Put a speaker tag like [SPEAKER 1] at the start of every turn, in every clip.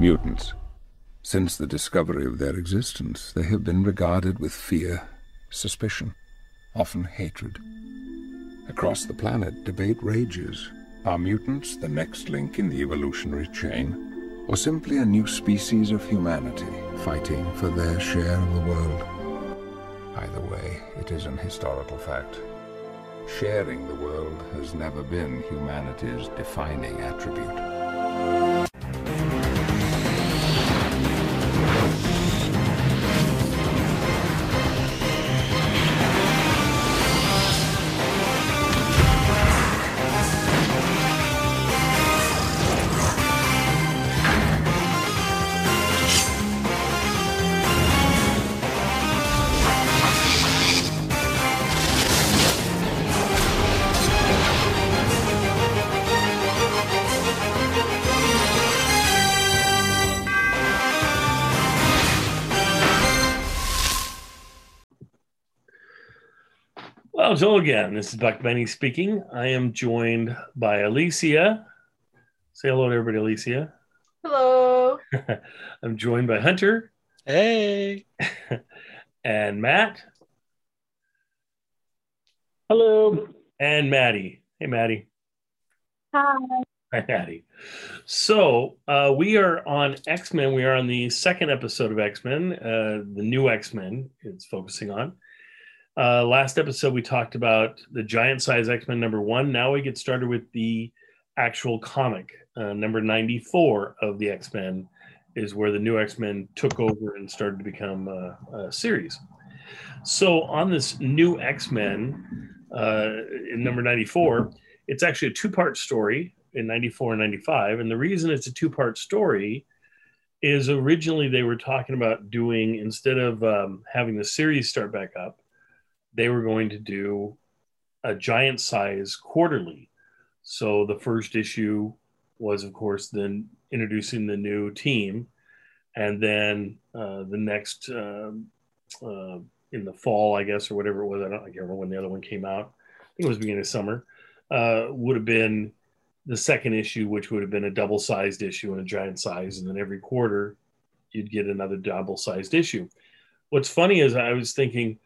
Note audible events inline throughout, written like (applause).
[SPEAKER 1] Mutants. Since the discovery of their existence, they have been regarded with fear, suspicion, often hatred. Across the planet, debate rages. Are mutants the next link in the evolutionary chain? Or simply a new species of humanity fighting for their share of the world? Either way, it is an historical fact. Sharing the world has never been humanity's defining attribute.
[SPEAKER 2] Again. This is Buck Benny speaking. I am joined by Alicia. Say hello to everybody, Alicia.
[SPEAKER 3] Hello. (laughs)
[SPEAKER 2] I'm joined by Hunter
[SPEAKER 4] Hey. (laughs)
[SPEAKER 2] and Matt
[SPEAKER 5] Hello.
[SPEAKER 2] and Maddie. Hey, Maddie.
[SPEAKER 3] Hi.
[SPEAKER 2] Hi, Maddie. So uh, we are on X Men. We are on the second episode of X Men, uh, the new X Men. It's focusing on. Uh, last episode we talked about the giant size X Men number one. Now we get started with the actual comic uh, number ninety four of the X Men is where the new X Men took over and started to become uh, a series. So on this new X Men uh, in number ninety four, it's actually a two part story in 94 and 95 and the reason it's a two part story is originally they were talking about doing instead of um, having the series start back up they were going to do a giant size quarterly so the first issue was of course then introducing the new team and then uh, the next um uh, in the fall i guess or whatever it was i don't I can't remember when the other one came out i think it was beginning of summer uh, would have been the second issue, which would have been a double sized issue and a giant size. And then every quarter, you'd get another double sized issue. What's funny is I was thinking,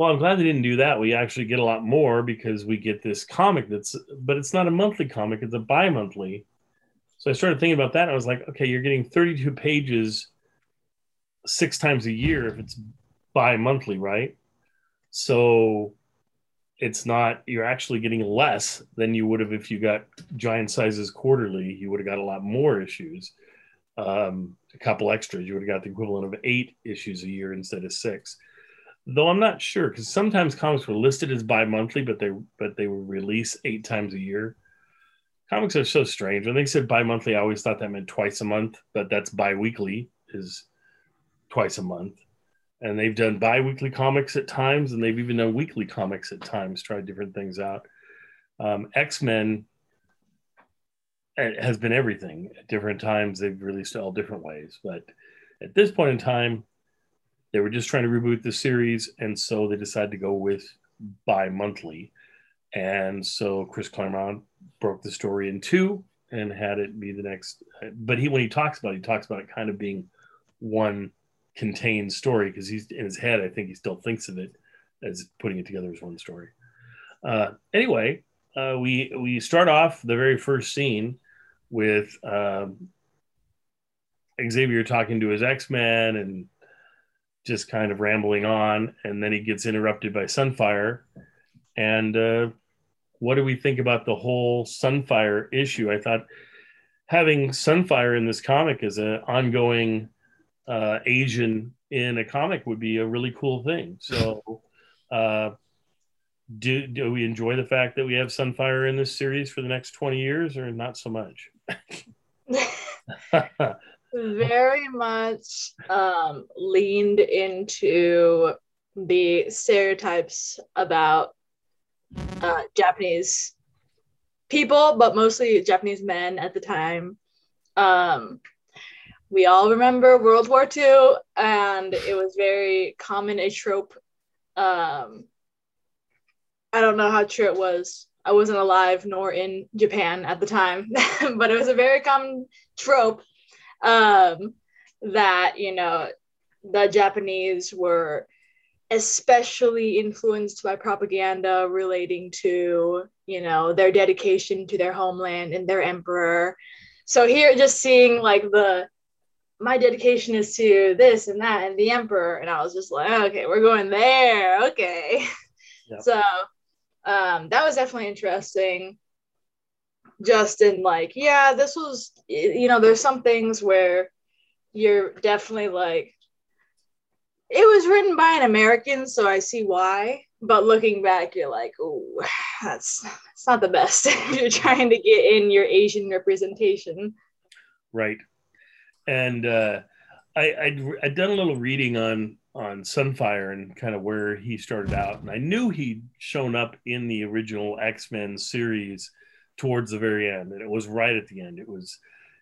[SPEAKER 2] well, I'm glad they didn't do that. We actually get a lot more because we get this comic that's, but it's not a monthly comic, it's a bi monthly. So I started thinking about that. I was like, okay, you're getting 32 pages six times a year if it's bi monthly, right? So it's not you're actually getting less than you would have if you got giant sizes quarterly you would have got a lot more issues um, a couple extras you would have got the equivalent of eight issues a year instead of six though i'm not sure because sometimes comics were listed as bi-monthly but they but they were released eight times a year. Comics are so strange. When they said bi-monthly i always thought that meant twice a month but that's bi-weekly is twice a month. And they've done bi-weekly comics at times and they've even done weekly comics at times tried different things out. Um, x-men uh, has been everything at different times. They've released all different ways. But at this point in time they were just trying to reboot the series and so they decided to go with bi-monthly and so chris claremont broke the story in two and had it be the next but he when he talks about it he talks about it kind of being one contained story because he's in his head. I think he still thinks of it as putting it together as one story. Uh, anyway, uh, we we start off the very first scene with um, Xavier talking to his X Men and just kind of rambling on, and then he gets interrupted by Sunfire. And uh, what do we think about the whole Sunfire issue? I thought having Sunfire in this comic as an ongoing uh, Asian in a comic would be a really cool thing. So, uh, do do we enjoy the fact that we have Sunfire in this series for the next twenty years, or not so much? (laughs) (laughs)
[SPEAKER 3] Very much um, leaned into the stereotypes about uh, Japanese people, but mostly Japanese men at the time. Um, we all remember World War II, and it was very common a trope. Um, I don't know how true it was. I wasn't alive nor in Japan at the time, (laughs) but it was a very common trope um, that you know the Japanese were especially influenced by propaganda relating to you know their dedication to their homeland and their emperor. So here just seeing like the my dedication is to this and that and the emperor and i was just like okay we're going there okay. Yep. (laughs) so um that was definitely interesting just in like yeah this was you know there's some things where you're definitely like it was written by an American, so I see why. But looking back, you're like, oh, that's that's not the best (laughs) if you're trying to get in your Asian representation.
[SPEAKER 2] Right, and uh, I I'd, I'd done a little reading on on Sunfire and kind of where he started out, and I knew he'd shown up in the original X Men series towards the very end, and it was right at the end. It was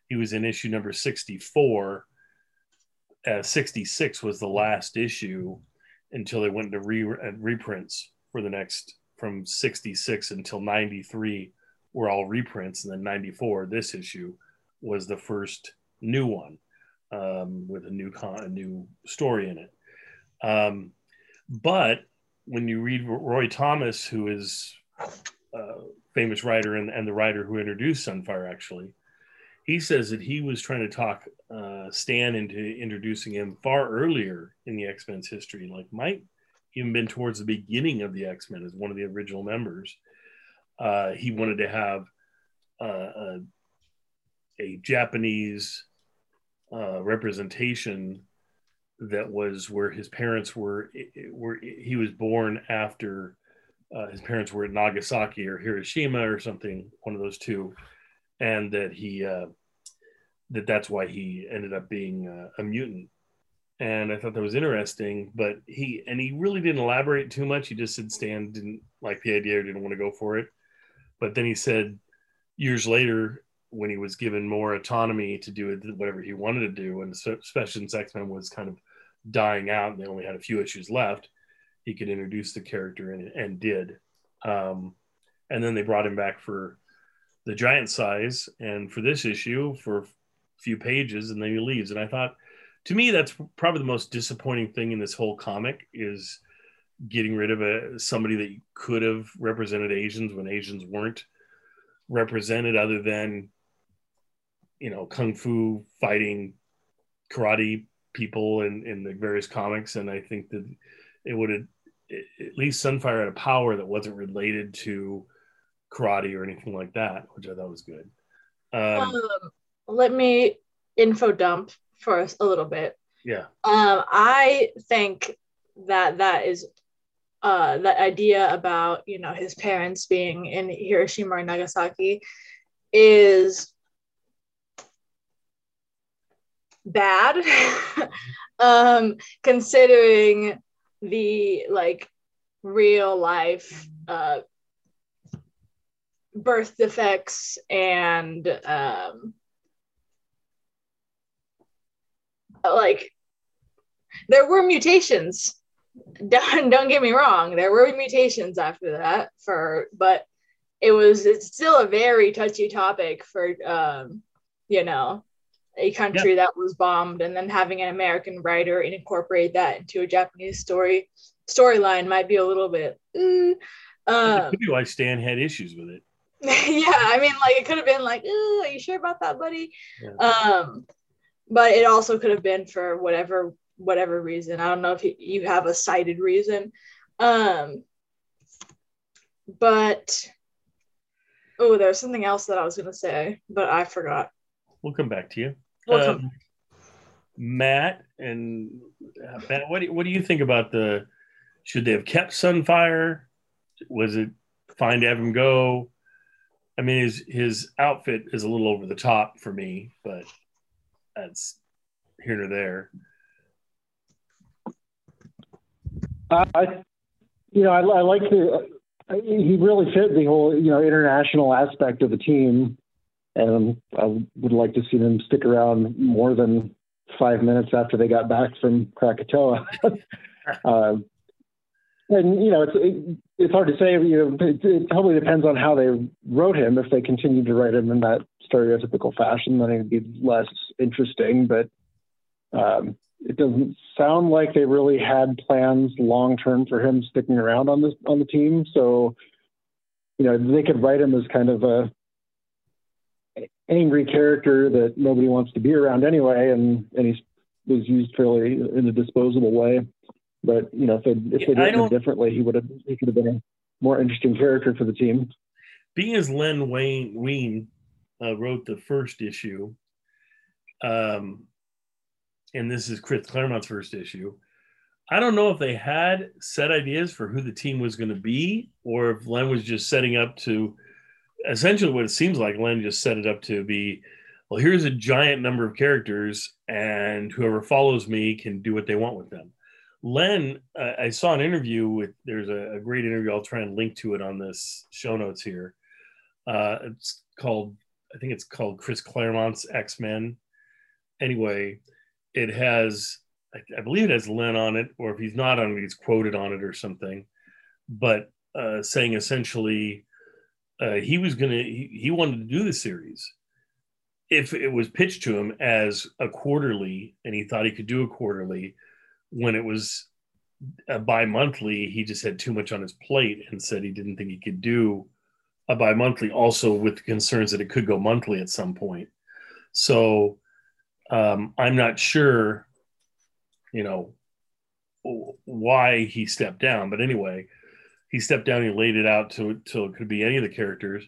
[SPEAKER 2] he was in issue number sixty four uh, 66 was the last issue until they went into re- uh, reprints for the next from 66 until 93 were all reprints and then 94 this issue was the first new one um, with a new con- a new story in it um, but when you read roy thomas who is a famous writer and, and the writer who introduced sunfire actually he says that he was trying to talk uh, Stan into introducing him far earlier in the X Men's history, like might even been towards the beginning of the X Men as one of the original members. Uh, he wanted to have uh, a, a, Japanese uh, representation that was where his parents were. Where he was born after uh, his parents were at Nagasaki or Hiroshima or something, one of those two and that he uh, that that's why he ended up being uh, a mutant. And I thought that was interesting, but he and he really didn't elaborate too much. He just said Stan didn't like the idea or didn't want to go for it. But then he said years later, when he was given more autonomy to do whatever he wanted to do, and especially since X Men was kind of dying out and they only had a few issues left, he could introduce the character and, and did. Um, and then they brought him back for the giant size and for this issue for a few pages and then he leaves and i thought to me that's probably the most disappointing thing in this whole comic is getting rid of a somebody that could have represented asians when asians weren't represented other than you know kung fu fighting karate people in in the various comics and i think that it would have at least sunfire had a power that wasn't related to karate or anything like that, which I thought was good. Um,
[SPEAKER 3] um, let me info dump for a little bit.
[SPEAKER 2] Yeah.
[SPEAKER 3] Um, I think that that is uh, the idea about you know his parents being in Hiroshima or Nagasaki is bad, (laughs) um, considering the like real life uh, birth defects and um, like there were mutations. (laughs) Don't, don't get me wrong. There were mutations after that for but it was it's still a very touchy topic for um, you know a country that was bombed and then having an american writer incorporate that into a japanese story storyline might be a little bit mm,
[SPEAKER 2] um, could be why stan had issues with it (laughs)
[SPEAKER 3] yeah, I mean, like it could have been like, "Are you sure about that, buddy?" Yeah. Um, but it also could have been for whatever whatever reason. I don't know if you have a cited reason. Um, but oh, there's something else that I was gonna say, but I forgot.
[SPEAKER 2] We'll come back to you. We'll um, Matt and uh, Matt, what do, what do you think about the? Should they have kept Sunfire? Was it fine to have him go? I mean, his his outfit is a little over the top for me, but that's here or there.
[SPEAKER 4] I, you know, I, I like the. He really fit the whole, you know, international aspect of the team, and I would like to see them stick around more than five minutes after they got back from Krakatoa. (laughs) uh, and you know, it's it, it's hard to say. You know, it, it totally depends on how they wrote him. If they continued to write him in that stereotypical fashion, then it'd be less interesting, but um, it doesn't sound like they really had plans long term for him sticking around on this on the team. So, you know, they could write him as kind of a angry character that nobody wants to be around anyway, and and he was used fairly in a disposable way. But you know, if they if they did him differently, he would have he could have been a more interesting character for the team.
[SPEAKER 2] Being as Len Wayne Wein uh, wrote the first issue, um, and this is Chris Claremont's first issue. I don't know if they had set ideas for who the team was going to be, or if Len was just setting up to essentially what it seems like Len just set it up to be well, here's a giant number of characters, and whoever follows me can do what they want with them. Len, uh, I saw an interview with, there's a, a, great interview. I'll try and link to it on this show notes here. Uh, it's called, I think it's called Chris Claremont's X Men. Anyway, it has, I, I, believe it has Len on it, or if he's not on it, he's quoted on it or something. But uh, saying essentially, uh, he was gonna he, he wanted to do the series if it was pitched to him as a quarterly and he thought he could do a quarterly. When it was a bi-monthly he just had too much on his plate and said he didn't think he could do a bi-monthly also with concerns that it could go monthly at some point. So um, i'm not sure you know why he stepped down but anyway he stepped down and he laid it out to till it could be any of the characters.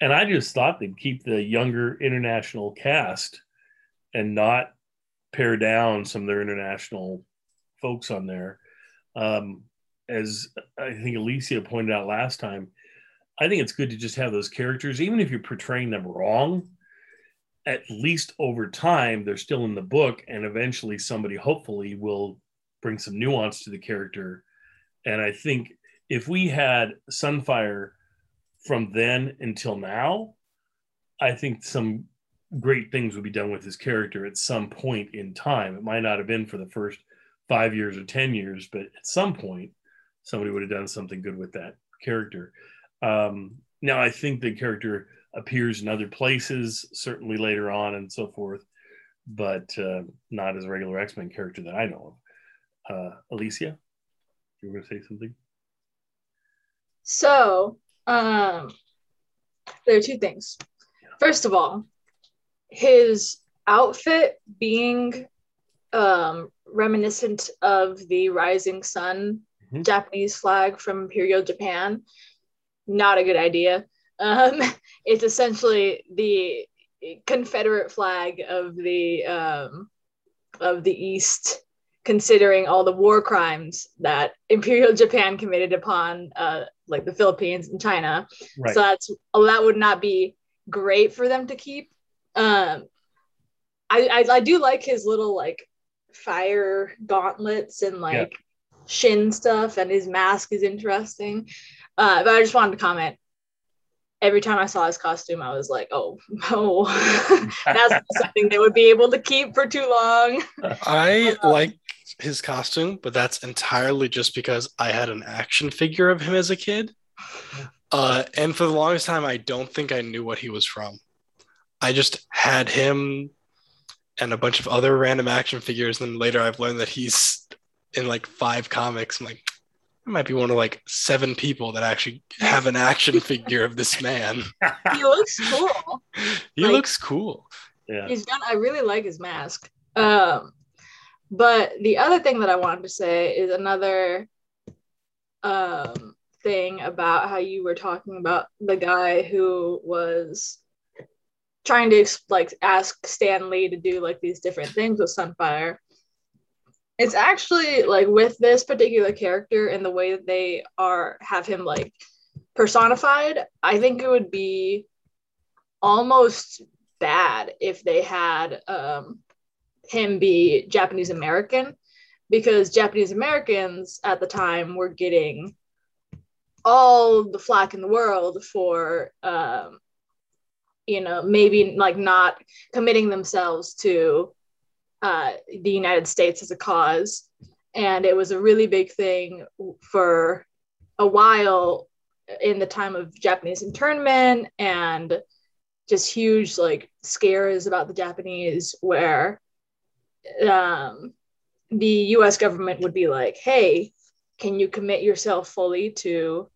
[SPEAKER 2] And I just thought they'd keep the younger international cast and not pare down some of their international folks on there. Um, as I think Alicia pointed out last time, I think it's good to just have those characters, even if you're portraying them wrong. At least over time, they're still in the book, and eventually somebody hopefully will bring some nuance to the character. And I think if we had Sunfire from then until now, I think some great things would be done with his character at some point in time. It might not have been for the first five years or 10 years, but at some point, somebody would have done something good with that character. Um, now, I think the character appears in other places, certainly later on and so forth, but uh, not as a regular X Men character that I know of. Uh, Alicia, you were going to say something?
[SPEAKER 3] So, um, there are two things. First of all, his outfit being um, reminiscent of the rising sun mm-hmm. Japanese flag from Imperial Japan, not a good idea. Um, (laughs) it's essentially the Confederate flag of the um, of the East considering all the war crimes that Imperial Japan committed upon uh, like the Philippines and China. Right. So that's that would not be great for them to keep. Um, I, I, I do like his little like fire gauntlets and like yep. shin stuff, and his mask is interesting. Uh, but I just wanted to comment. Every time I saw his costume, I was like, "Oh, (laughs) no, (laughs) that's something they would be able to keep for too long."
[SPEAKER 5] I (laughs) um, like his costume, but that's entirely just because I had an action figure of him as a kid. (laughs) Uh, and for the longest time, I don't think I knew what he was from. I just had him and a bunch of other random action figures. And then later I've learned that he's in like five comics. I'm like, I might be one of like seven people that actually have an action (laughs) figure of this man. (laughs)
[SPEAKER 3] He looks cool.
[SPEAKER 5] he like, looks cool.
[SPEAKER 3] Yeah. He's done, I really like his mask. Um, but the other thing that I wanted to say is another um, thing about how you were talking about the guy who was trying to like ask Stan Lee to do like these different things with Sunfire. It's actually like with this particular character and the way that they are have him like personified, I think it would be almost bad if they had um him be Japanese American because Japanese Americans at the time were getting all the flack in the world for um, you know maybe like not committing themselves to uh, the United States as a cause. And it was a really big thing for a while in the time of Japanese internment and just huge like scares about the Japanese where um, the US government would be like, hey, can you commit yourself fully to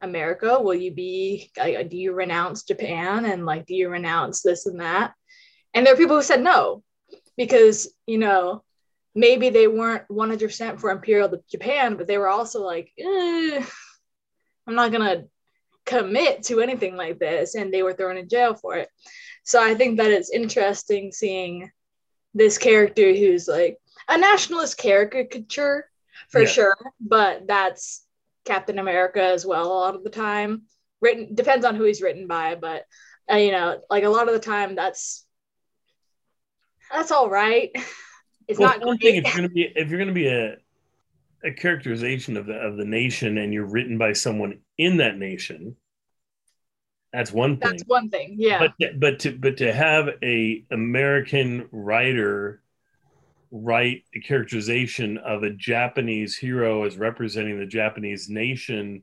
[SPEAKER 3] America? Will you be, uh, do you renounce Japan and like, do you renounce this and that? And there are people who said no, because, you know, maybe they weren't 100% for Imperial Japan, but they were also like, eh, I'm not going to commit to anything like this. And they were thrown in jail for it. So I think that it's interesting seeing this character who's like a nationalist caricature for yeah. sure, but that's Captain America as well a lot of the time. Written depends on who he's written by, but uh, you know, like a lot of the time that's that's all right. (laughs) It's well, not
[SPEAKER 2] one thing if you're gonna be if you're gonna be a a characterization of the of the nation and you're written by someone in that nation, that's one thing.
[SPEAKER 3] That's one thing, yeah.
[SPEAKER 2] But but to but to have a American writer write a characterization of a Japanese hero as representing the Japanese nation,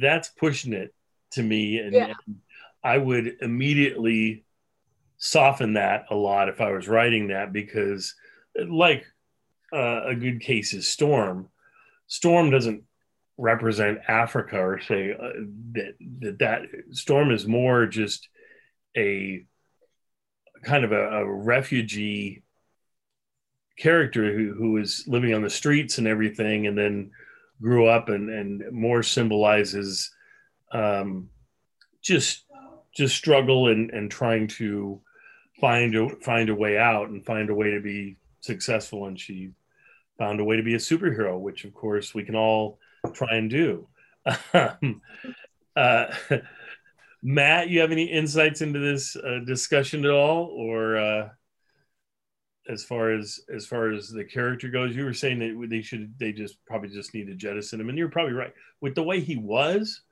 [SPEAKER 2] that's pushing it to me, and, yeah. and I would immediately soften that a lot if I was writing that because, like uh, a good case is Storm. Storm doesn't represent Africa or say uh, that, that that storm is more just a kind of a, a refugee character who, who is living on the streets and everything and then grew up and, and more symbolizes um, just just struggle and, and trying to find a find a way out and find a way to be successful. And she found a way to be a superhero which of course we can all try and do. Um, uh, (laughs) Matt, you have any insights into this uh, discussion at all, or uh, as far as as far as the character goes? You were saying that they should they just probably just need to jettison him, and you're probably right. With the way he was,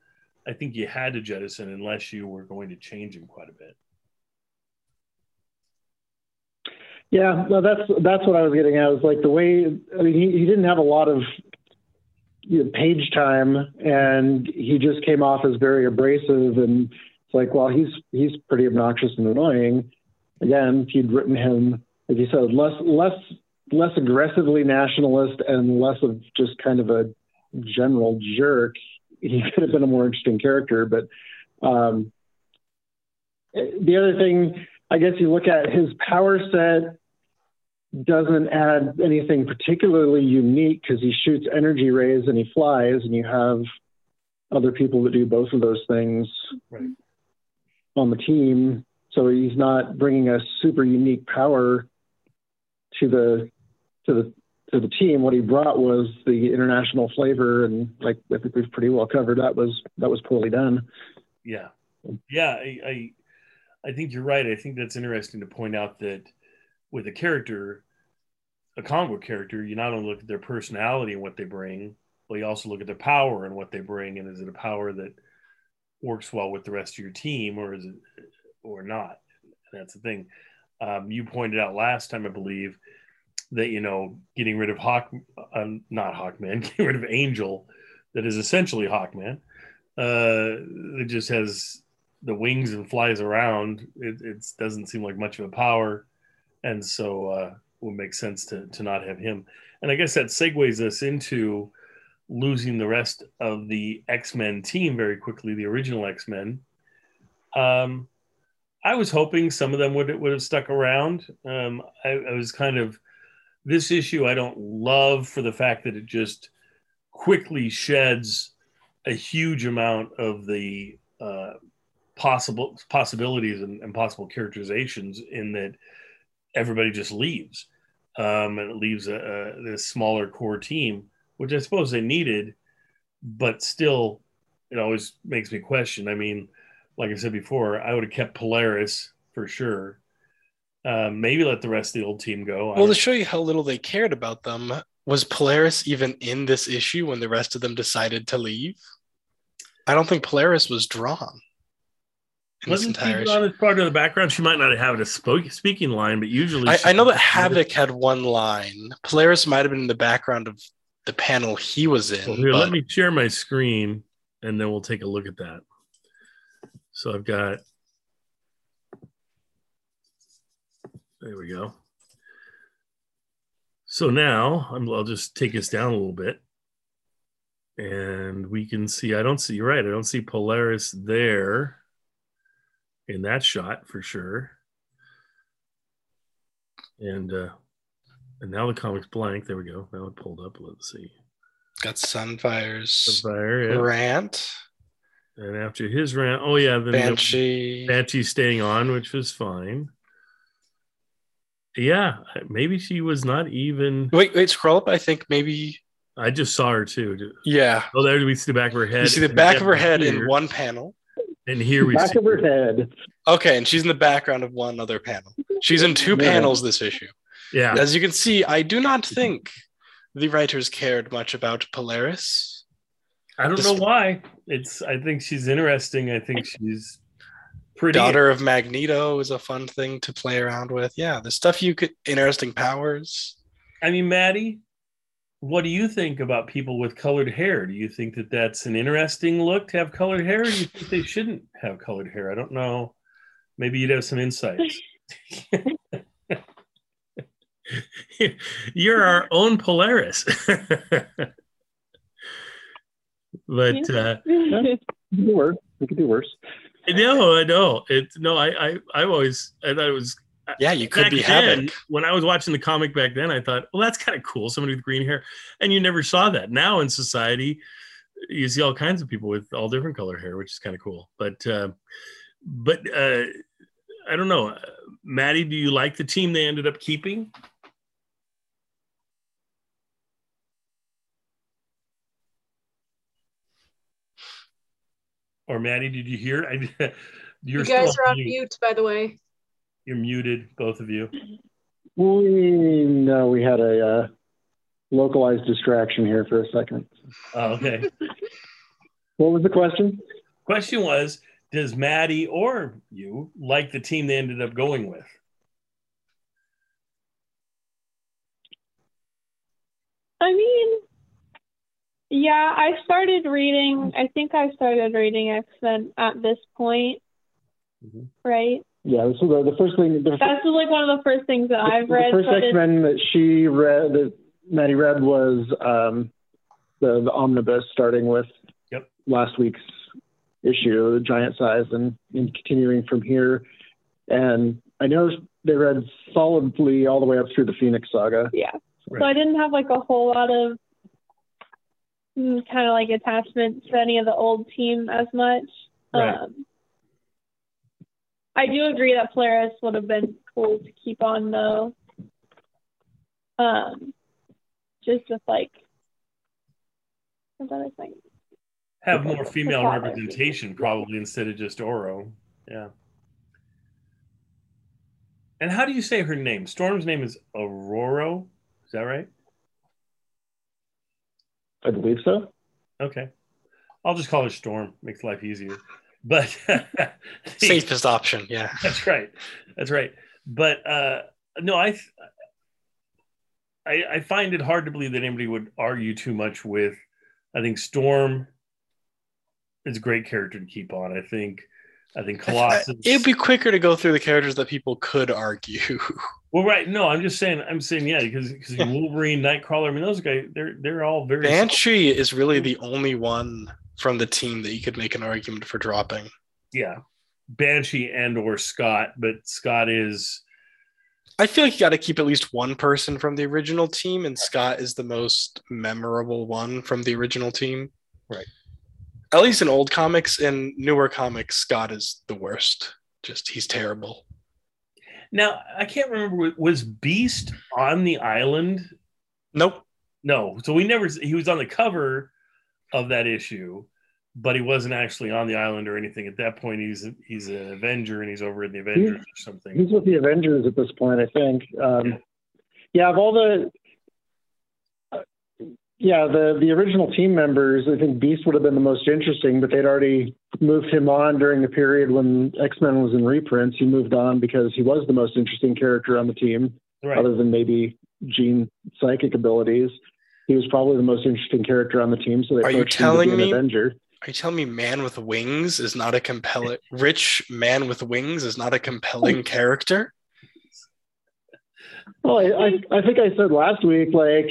[SPEAKER 2] I think you had to jettison unless you were going to change him quite a bit.
[SPEAKER 4] Yeah, no, that's that's what I was getting at. Was like the way I mean, he, he didn't have a lot of you know, page time, and he just came off as very abrasive. And it's like, well, he's he's pretty obnoxious and annoying. Again, if you'd written him, like you said, less less less aggressively nationalist and less of just kind of a general jerk, he could have been a more interesting character. But um, the other thing, I guess, you look at his power set doesn't add anything particularly unique because he shoots energy rays and he flies, and you have other people that do both of those things right. on the team. So he's not bringing a super unique power to the to the to the team. What he brought was the international flavor, and like I think we've pretty well covered that was that was poorly done.
[SPEAKER 2] Yeah, yeah, I, I I think you're right. I think that's interesting to point out that with a character, a comic book character, you not only look at their personality and what they bring, but you also look at their power and what they bring. And is it a power that works well with the rest of your team, or is it, or not? That's the thing. Um, you pointed out last time, I believe, that you know getting rid of Hawk, uh, not Hawkman, (laughs) getting rid of Angel, that is essentially Hawkman. Uh, it just has the wings and flies around. It, it doesn't seem like much of a power, and so uh, would make sense to to not have him. And I guess that segues us into losing the rest of the X Men team very quickly, the original X Men. Um, I was hoping some of them would would have stuck around. Um, I, I, was kind of this issue I don't love for the fact that it just quickly sheds a huge amount of the uh, possible possibilities and, and possible characterizations in that everybody just leaves um, and it leaves a, a, this smaller core team, which I suppose they needed, but still, it always makes me question. I mean, like I said before, I would have kept Polaris for sure. Um, maybe let the rest of the old team go.
[SPEAKER 5] Well, to show you how little they cared about them, was Polaris even in this issue when the rest of them decided to leave? I don't think Polaris was drawn.
[SPEAKER 2] Wasn't on as part of the background? She might not have a speaking line, but usually
[SPEAKER 5] I, I know that Havoc had one line. Polaris might have been in the background of the panel he was in.
[SPEAKER 2] Well, here, but... let me share my screen, and then we'll take a look at that. So I've got There we go. So now I'm, I'll just take us down a little bit. And we can see, I don't see, you're right, I don't see Polaris there in that shot for sure. And uh and now the comic's blank. There we go. Now it pulled up. Let's see.
[SPEAKER 5] Got Sunfire's
[SPEAKER 2] Fire, yeah.
[SPEAKER 5] rant,
[SPEAKER 2] And after his rant, oh yeah, then
[SPEAKER 5] Banshee.
[SPEAKER 2] Banshee staying on, which was fine. Yeah, maybe she was not even.
[SPEAKER 5] Wait, wait, scroll up. I think maybe.
[SPEAKER 2] I just saw her too.
[SPEAKER 5] Yeah.
[SPEAKER 2] Oh, there we see the back of her head.
[SPEAKER 5] You see the back of her head
[SPEAKER 2] here-
[SPEAKER 5] in one panel.
[SPEAKER 2] And here we
[SPEAKER 4] Back
[SPEAKER 2] see
[SPEAKER 4] of her head.
[SPEAKER 5] Okay, and she's in the background of one other panel. She's in two
[SPEAKER 4] Yeah.
[SPEAKER 5] panels this issue.
[SPEAKER 2] Yeah,
[SPEAKER 5] As you can see, I do not think the writers cared much about Polaris.
[SPEAKER 2] I don't
[SPEAKER 5] this-
[SPEAKER 2] know why. It's. I think she's interesting. I think she's pretty.
[SPEAKER 5] Daughter of Magneto is a fun thing to play around with. Yeah, the stuff you could interesting powers.
[SPEAKER 2] I mean, Maddie, what do you think about people with colored hair? Do you think that that's an interesting look to have colored hair? Or do you think they shouldn't have colored hair? I don't know. Maybe you'd have some insights. (laughs) (laughs) You're our own Polaris. (laughs) but uh,
[SPEAKER 4] We could do worse. We could do worse.
[SPEAKER 2] no, I know it. No, I, I, I always, I thought it was
[SPEAKER 5] Yeah, you could
[SPEAKER 2] back
[SPEAKER 5] be
[SPEAKER 2] then,
[SPEAKER 5] Havoc.
[SPEAKER 2] when I was watching the comic back then, I thought, well, that's kind of cool. Somebody with green hair, and you never saw that. Now in society, you see all kinds of people with all different color hair, which is kind of cool. But, uh, but uh, I don't know, Uh, Maddie. Do you like the team they ended up keeping? Or Maddie, did you hear? I, (laughs) you're
[SPEAKER 3] you guys
[SPEAKER 2] still
[SPEAKER 3] are on mute, by the way.
[SPEAKER 2] You're muted, both of you.
[SPEAKER 4] We no, we had a uh, localized distraction here for a second.
[SPEAKER 2] Oh, okay. (laughs)
[SPEAKER 4] What was the question?
[SPEAKER 2] Question was, does Maddie or you like the team they ended up going with?
[SPEAKER 6] I mean, yeah, I started reading. I think I started reading X Men at this point,
[SPEAKER 2] Mhm.
[SPEAKER 6] right?
[SPEAKER 4] Yeah, this was the, the first thing. The,
[SPEAKER 6] That's like one of the first things that I've read.
[SPEAKER 4] the
[SPEAKER 6] first
[SPEAKER 4] X Men that she read, that Maddie read, was um, the the omnibus, starting with
[SPEAKER 2] Yep.
[SPEAKER 4] last week's issue, the giant size, and, and continuing from here. And I know they read solidly all the way up through the Phoenix Saga.
[SPEAKER 6] yeah.
[SPEAKER 2] Right.
[SPEAKER 6] So I didn't have like a whole lot of kind of like attachment to any of the old team as much.
[SPEAKER 2] Right.
[SPEAKER 6] Um, I do agree that Polaris would have been cool to keep on though. Um, just with like, what was I think?
[SPEAKER 2] Have more female
[SPEAKER 6] Father.
[SPEAKER 2] representation, probably instead of just Oro. Yeah. And how do you say her name? Storm's name is Aurora. Is that right?
[SPEAKER 4] I believe so.
[SPEAKER 2] Okay. I'll just call her Storm. Makes life easier. But (laughs)
[SPEAKER 5] Safest option. Yeah.
[SPEAKER 2] That's right. That's right. But uh, no, I, I I find it hard to believe that anybody would argue too much with. I think Storm is a great character to keep on. I think I think Colossus.
[SPEAKER 5] It'd be quicker to go through the characters that people could argue. (laughs)
[SPEAKER 2] well, right? No, I'm just saying. I'm saying yeah, because because (laughs) Wolverine, Nightcrawler. I mean, those guys. They're they're all very.
[SPEAKER 5] Banshee is really the only one from the team that you could make an argument for dropping.
[SPEAKER 2] Yeah, Banshee and or Scott, but Scott is.
[SPEAKER 5] I feel like you got to keep at least one person from the original team, and Scott is the most memorable one from the original team.
[SPEAKER 2] Right.
[SPEAKER 5] At least in old comics and newer comics, Scott is the worst. Just he's terrible.
[SPEAKER 2] Now I can't remember. Was Beast on the island
[SPEAKER 5] Nope.
[SPEAKER 2] No, so we never. He was on the cover of that issue, but he wasn't actually on the island or anything. At that point, he's he's an Avenger and he's over in the Avengers or something.
[SPEAKER 4] He's with the Avengers at this point, I think. Um, yeah, of all the, uh, yeah, the the original team members, I think Beast would have been the most interesting, but they'd already moved him on during the period when X Men was in reprints. He moved on because he was the most interesting character on the team,
[SPEAKER 2] Right.
[SPEAKER 4] other than maybe Jean psychic abilities. He was probably the most interesting character on the team. So they
[SPEAKER 5] Are you
[SPEAKER 4] approached him to
[SPEAKER 5] telling
[SPEAKER 4] an
[SPEAKER 5] me-
[SPEAKER 4] Avenger?
[SPEAKER 5] Are you telling me man with wings is not a compelling rich man with wings is not a compelling character?
[SPEAKER 4] Well, I, I, I think I said last week, like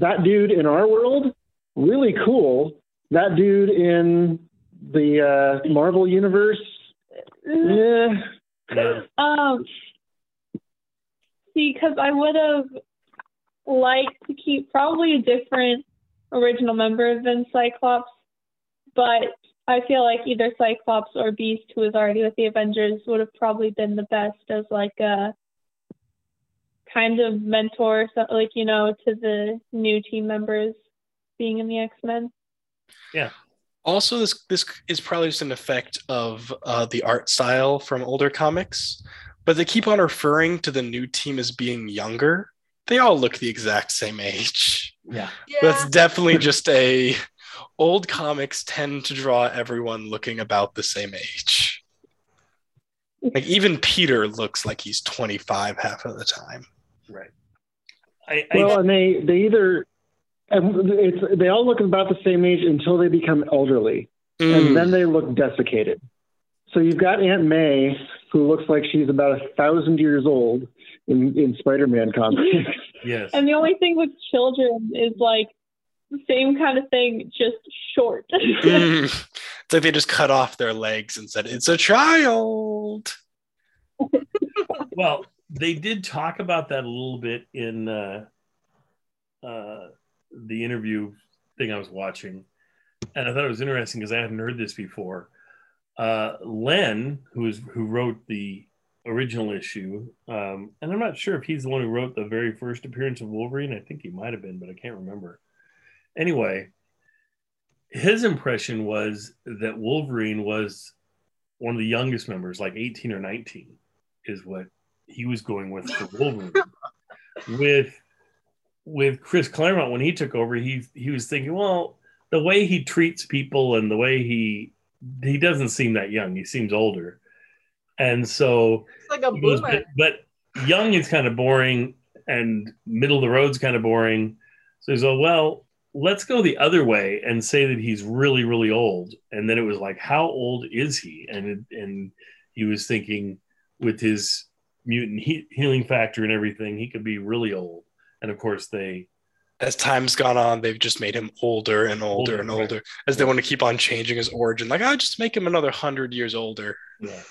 [SPEAKER 4] that dude in our world, really cool. That dude in the uh, Marvel universe, yeah.
[SPEAKER 2] Yeah.
[SPEAKER 6] Um, see, because I would have liked to keep probably a different original member than Cyclops, but I feel like either Cyclops or Beast, who was already with the Avengers, would have probably been the best as like a kind of mentor, so, like you know, to the new team members being in the X Men. Yeah.
[SPEAKER 5] Also, this this is probably just an effect of uh, the art style from older comics, but they keep on referring to the new team as being younger. They all look the exact same age.
[SPEAKER 2] Yeah.
[SPEAKER 3] Yeah.
[SPEAKER 5] That's definitely just a old comics tend to draw everyone looking about the same age. Like even Peter looks like he's 25 half of the time.
[SPEAKER 2] Right. I, I
[SPEAKER 4] Well, and they they either and it's they all look about the same age until they become elderly,
[SPEAKER 5] Mm.
[SPEAKER 4] and then they look desiccated. So you've got Aunt May, who looks like she's about a thousand years old in in Spider-Man comics. (laughs)
[SPEAKER 2] yes.
[SPEAKER 6] And the only thing with children is like the same kind of thing, just short. (laughs)
[SPEAKER 5] Mm. It's like they just cut off their legs and said, It's a child. (laughs)
[SPEAKER 2] Well, they did talk about that a little bit in uh, uh, the interview thing I was watching, and I thought it was interesting because I hadn't heard this before. Uh, Len, who is who wrote the original issue, um, and I'm not sure if he's the one who wrote the very first appearance of Wolverine. I think he might have been, but I can't remember. Anyway, his impression was that Wolverine was one of the youngest members, like 18 or 19, is what he was going with for Wolverine. (laughs) with with Chris Claremont when he took over, he he was thinking, well, the way he treats people and the way he he doesn't seem that young. He seems older, and so
[SPEAKER 3] It's like a boomer.
[SPEAKER 2] but, but young is kind of boring, and middle of the road's kind of boring. So he's like, well, let's go the other way and say that he's really really old. And then it was like, how old is he? And it, and he was thinking with his mutant he- healing factor and everything, he could be really old. And of course, they
[SPEAKER 5] As time's gone on, they've just made him older and older,
[SPEAKER 2] Older,
[SPEAKER 5] and
[SPEAKER 2] right.
[SPEAKER 5] older as they want to keep on changing his origin. Like, I'll just make him another hundred years older.
[SPEAKER 2] Yeah.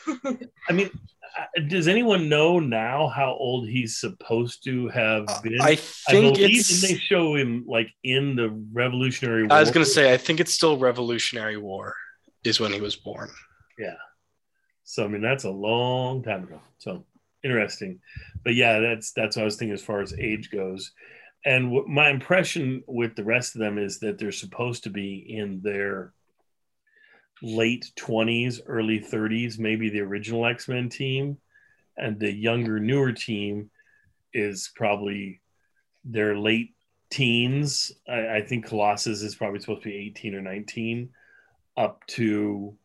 [SPEAKER 2] I mean, uh, does anyone know now how old he's supposed to have been?
[SPEAKER 5] Uh, I think
[SPEAKER 2] believe
[SPEAKER 5] it's.
[SPEAKER 2] they show him like in the Revolutionary War.
[SPEAKER 5] I was going to say, I think it's still Revolutionary War is when he was born.
[SPEAKER 2] yeah. So I mean, that's a long time ago. So interesting, but yeah, that's that's what I was thinking as far as age goes. And what my impression with the rest of them is that they're supposed to be in their late 20s, early 30s, maybe the original X Men team. And the younger, newer team is probably their late teens. I, I think Colossus is probably supposed to be 18 or 19, up to,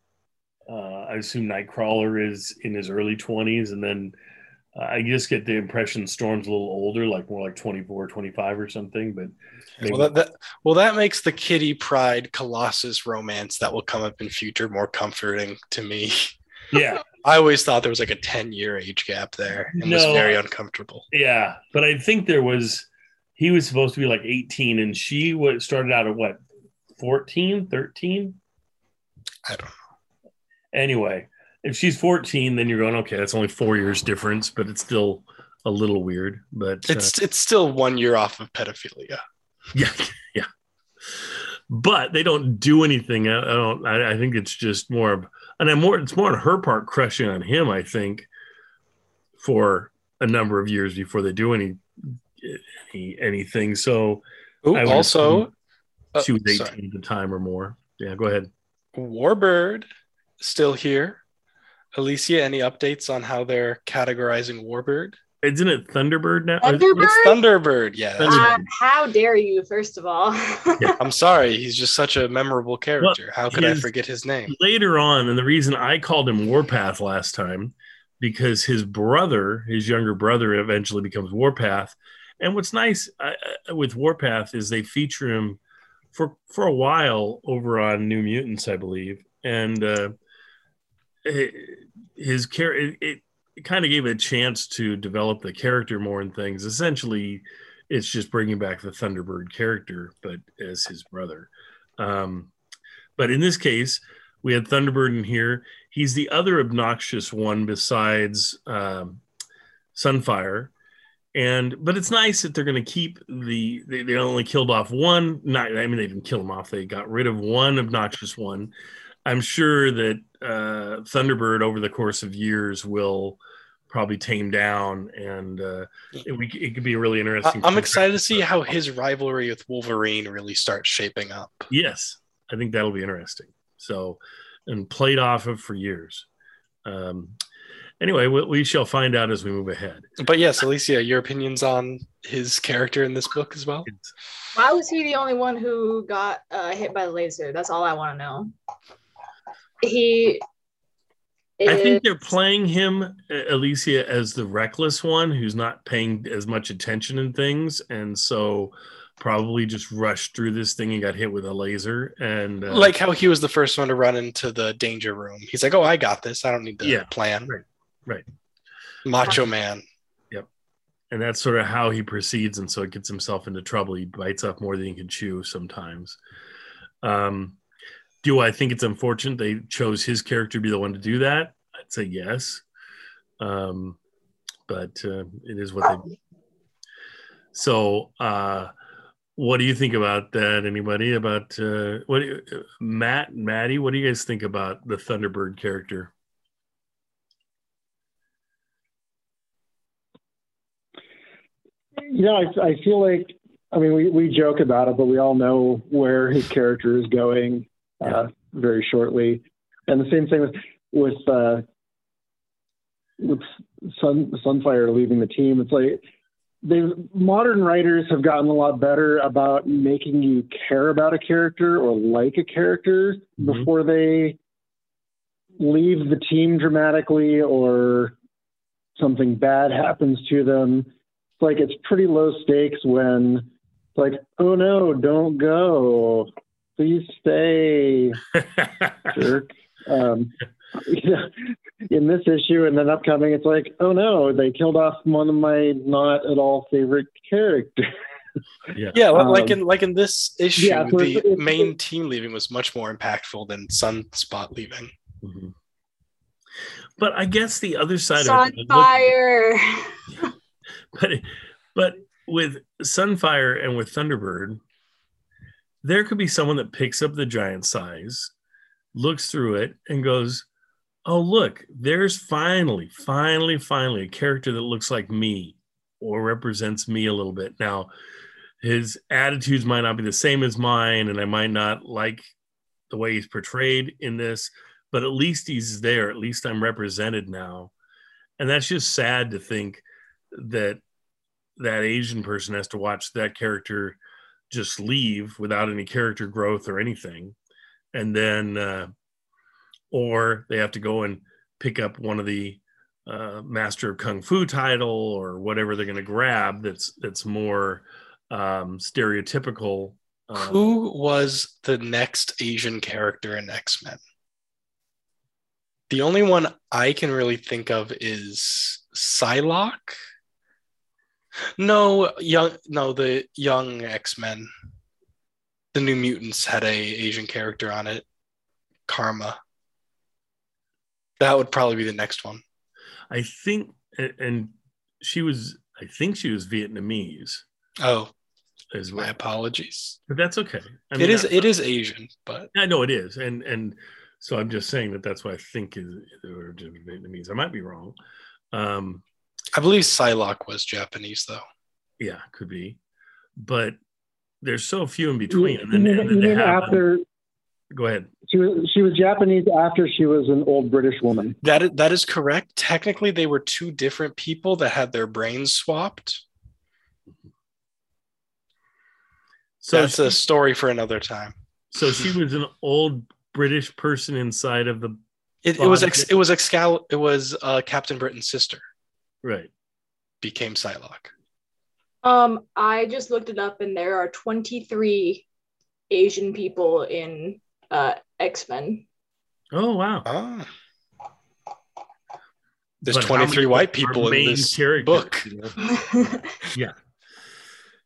[SPEAKER 2] uh, I assume Nightcrawler is in his early 20s. And then I just get the impression Storm's a little older, like more like 24, 25 or something. But maybe-
[SPEAKER 5] Well that, that well that makes the Kitty Pryde Colossus romance that will come up in future more comforting to me. (laughs)
[SPEAKER 2] yeah.
[SPEAKER 5] I always thought there was like a 10 year age gap there and was very uncomfortable.
[SPEAKER 2] Yeah, but I think there was he was supposed to be like 18 and she was started out at what 14, 13?
[SPEAKER 5] I don't know.
[SPEAKER 2] Anyway, if she's 14 then you're going okay, that's only 4 years difference, but it's still a little weird, but uh,
[SPEAKER 5] It's it's still one year off of pedophilia.
[SPEAKER 2] yeah, (laughs) yeah. But they don't do anything. I, I don't I, I think it's just more of and I'm more it's more on her part crushing on him, I think, for a number of years before they do any, any anything. So
[SPEAKER 5] Ooh,
[SPEAKER 2] I
[SPEAKER 5] also, uh,
[SPEAKER 2] she was 18
[SPEAKER 5] sorry.
[SPEAKER 2] at the time or more. Yeah, go ahead.
[SPEAKER 5] Warbird still here. Alicia, any updates on how they're categorizing Warbird?
[SPEAKER 2] Isn't it Thunderbird now?
[SPEAKER 3] Thunderbird?
[SPEAKER 5] It's Thunderbird. Yeah, that's
[SPEAKER 2] Thunderbird.
[SPEAKER 5] right.
[SPEAKER 3] Uh, how dare you, first of all? (laughs)
[SPEAKER 5] I'm sorry. He's just such a memorable character. How could I forget his name?
[SPEAKER 2] Later on, and the reason I called him Warpath last time, because his brother, his younger brother, eventually becomes Warpath. And what's nice uh, uh, with Warpath is they feature him for for a while over on New Mutants, I believe, and uh, his character. It, kind of gave a chance to develop the character more and things. Essentially, it's just bringing back the Thunderbird character, but as his brother. Um, but in this case, we had Thunderbird in here. He's the other obnoxious one besides um, Sunfire. And but it's nice that they're going to keep the they, they only killed off one. Not I mean they didn't kill him off. They got rid of one obnoxious one. I'm sure that uh, Thunderbird over the course of years will probably tame down, and uh, it, we, it could be a really interesting.
[SPEAKER 5] I- I'm excited to see how his rivalry with Wolverine really starts shaping up.
[SPEAKER 2] Yes, I think that'll be interesting. So, and played off of for years. Um, anyway, we, we shall find out as we move ahead.
[SPEAKER 5] But yes, Alicia, your opinions on his character in this book as well?
[SPEAKER 3] Why was he the only one who got uh, hit by the laser? That's all I want to know. He.
[SPEAKER 2] I think they're playing him, uh, Alicia, as the reckless one who's not paying as much attention in things, and so probably just rushed through this thing and got hit with a laser. And uh,
[SPEAKER 5] Like how he was the first one to run into the danger room. He's like, "Oh, I got this. I don't need to
[SPEAKER 2] Yeah,
[SPEAKER 5] plan."
[SPEAKER 2] right, right.
[SPEAKER 5] Macho man. Yep.
[SPEAKER 2] And that's sort of how he proceeds and so it gets himself into trouble he bites off more than he can chew sometimes um, do i think it's unfortunate they chose his character to be the one to do that? I'd say yes. Um, but uh, it is what they do. so uh, what do you think about that? Anybody about uh, what you, matt maddie what do you guys think about the thunderbird character?
[SPEAKER 4] You know, I, I feel like, I mean, we, we joke about it, but we all know where his character is going uh, very shortly. And the same thing with with uh, with Sun Sunfire leaving the team. It's like they modern writers have gotten a lot better about making you care about a character or like a character
[SPEAKER 2] Mhm.
[SPEAKER 4] before they leave the team dramatically or something bad happens to them. It's like it's pretty low stakes when it's like, oh no, don't go. Please stay, (laughs) jerk. Um, you know, in this issue and then upcoming, it's like, oh no, they killed off one of my not at all favorite characters.
[SPEAKER 2] yeah
[SPEAKER 5] Yeah, li- like
[SPEAKER 4] Um,
[SPEAKER 5] in like in this issue,
[SPEAKER 4] yeah, so
[SPEAKER 5] the
[SPEAKER 4] it's- it's-
[SPEAKER 5] main team leaving was much more impactful than Sunspot leaving.
[SPEAKER 2] Mhm. But I guess the other side of it, look-
[SPEAKER 3] Sunfire. (laughs)
[SPEAKER 2] but but with Sunfire and with Thunderbird, there could be someone that picks up the giant size, looks through it, and goes, "Oh, look, there's finally, finally, finally a character that looks like me or represents me a little bit." Now, his attitudes might not be the same as mine, and I might not like the way he's portrayed in this, but at least he's there. At least I'm represented now. And that's just sad to think that that Asian person has to watch that character just leave without any character growth or anything. And then, uh, or they have to go and pick up one of the uh, Master of Kung Fu title or whatever they're going to grab that's that's more um, stereotypical. Um,
[SPEAKER 5] Who was the next Asian character in X Men? The only one I can really think of is Psylocke. No, young. No, the young X Men. The New Mutants had a Asian character on it. Karma. That would probably be the next one.
[SPEAKER 2] I think, and- she was, I think she was Vietnamese
[SPEAKER 5] Oh,
[SPEAKER 2] as
[SPEAKER 5] my apologies.
[SPEAKER 2] but that's okay. I
[SPEAKER 5] it
[SPEAKER 2] mean,
[SPEAKER 5] is.
[SPEAKER 2] I-
[SPEAKER 5] It is Asian, but
[SPEAKER 2] I know it is, and and so I'm just saying that that's what I think is or Vietnamese. I might be wrong. Um,
[SPEAKER 5] I believe Psylocke was Japanese, though.
[SPEAKER 2] yeah, could be, but there's so few in between, and then,
[SPEAKER 4] You mean-
[SPEAKER 2] and then
[SPEAKER 4] you mean
[SPEAKER 2] have.
[SPEAKER 4] after
[SPEAKER 2] Go ahead.
[SPEAKER 4] she was she was Japanese after she was an old British woman.
[SPEAKER 5] That is, that is correct. Technically, they were two different people that had their brains swapped.
[SPEAKER 2] So
[SPEAKER 5] That's
[SPEAKER 2] she,
[SPEAKER 5] a story for another time.
[SPEAKER 2] so she was an old British person inside of the
[SPEAKER 5] It, it was
[SPEAKER 2] Well,
[SPEAKER 5] ex, it was Excal it was uh, Captain Britain's sister
[SPEAKER 2] right.
[SPEAKER 5] became Psylocke.
[SPEAKER 3] Um, I just looked it up, and there are 23 Asian people in uh, X Men.
[SPEAKER 2] Oh wow.
[SPEAKER 5] Ah, There's
[SPEAKER 2] But
[SPEAKER 5] 23 white people in this
[SPEAKER 2] characters,
[SPEAKER 5] book.
[SPEAKER 2] you (laughs) know? Yeah. (laughs)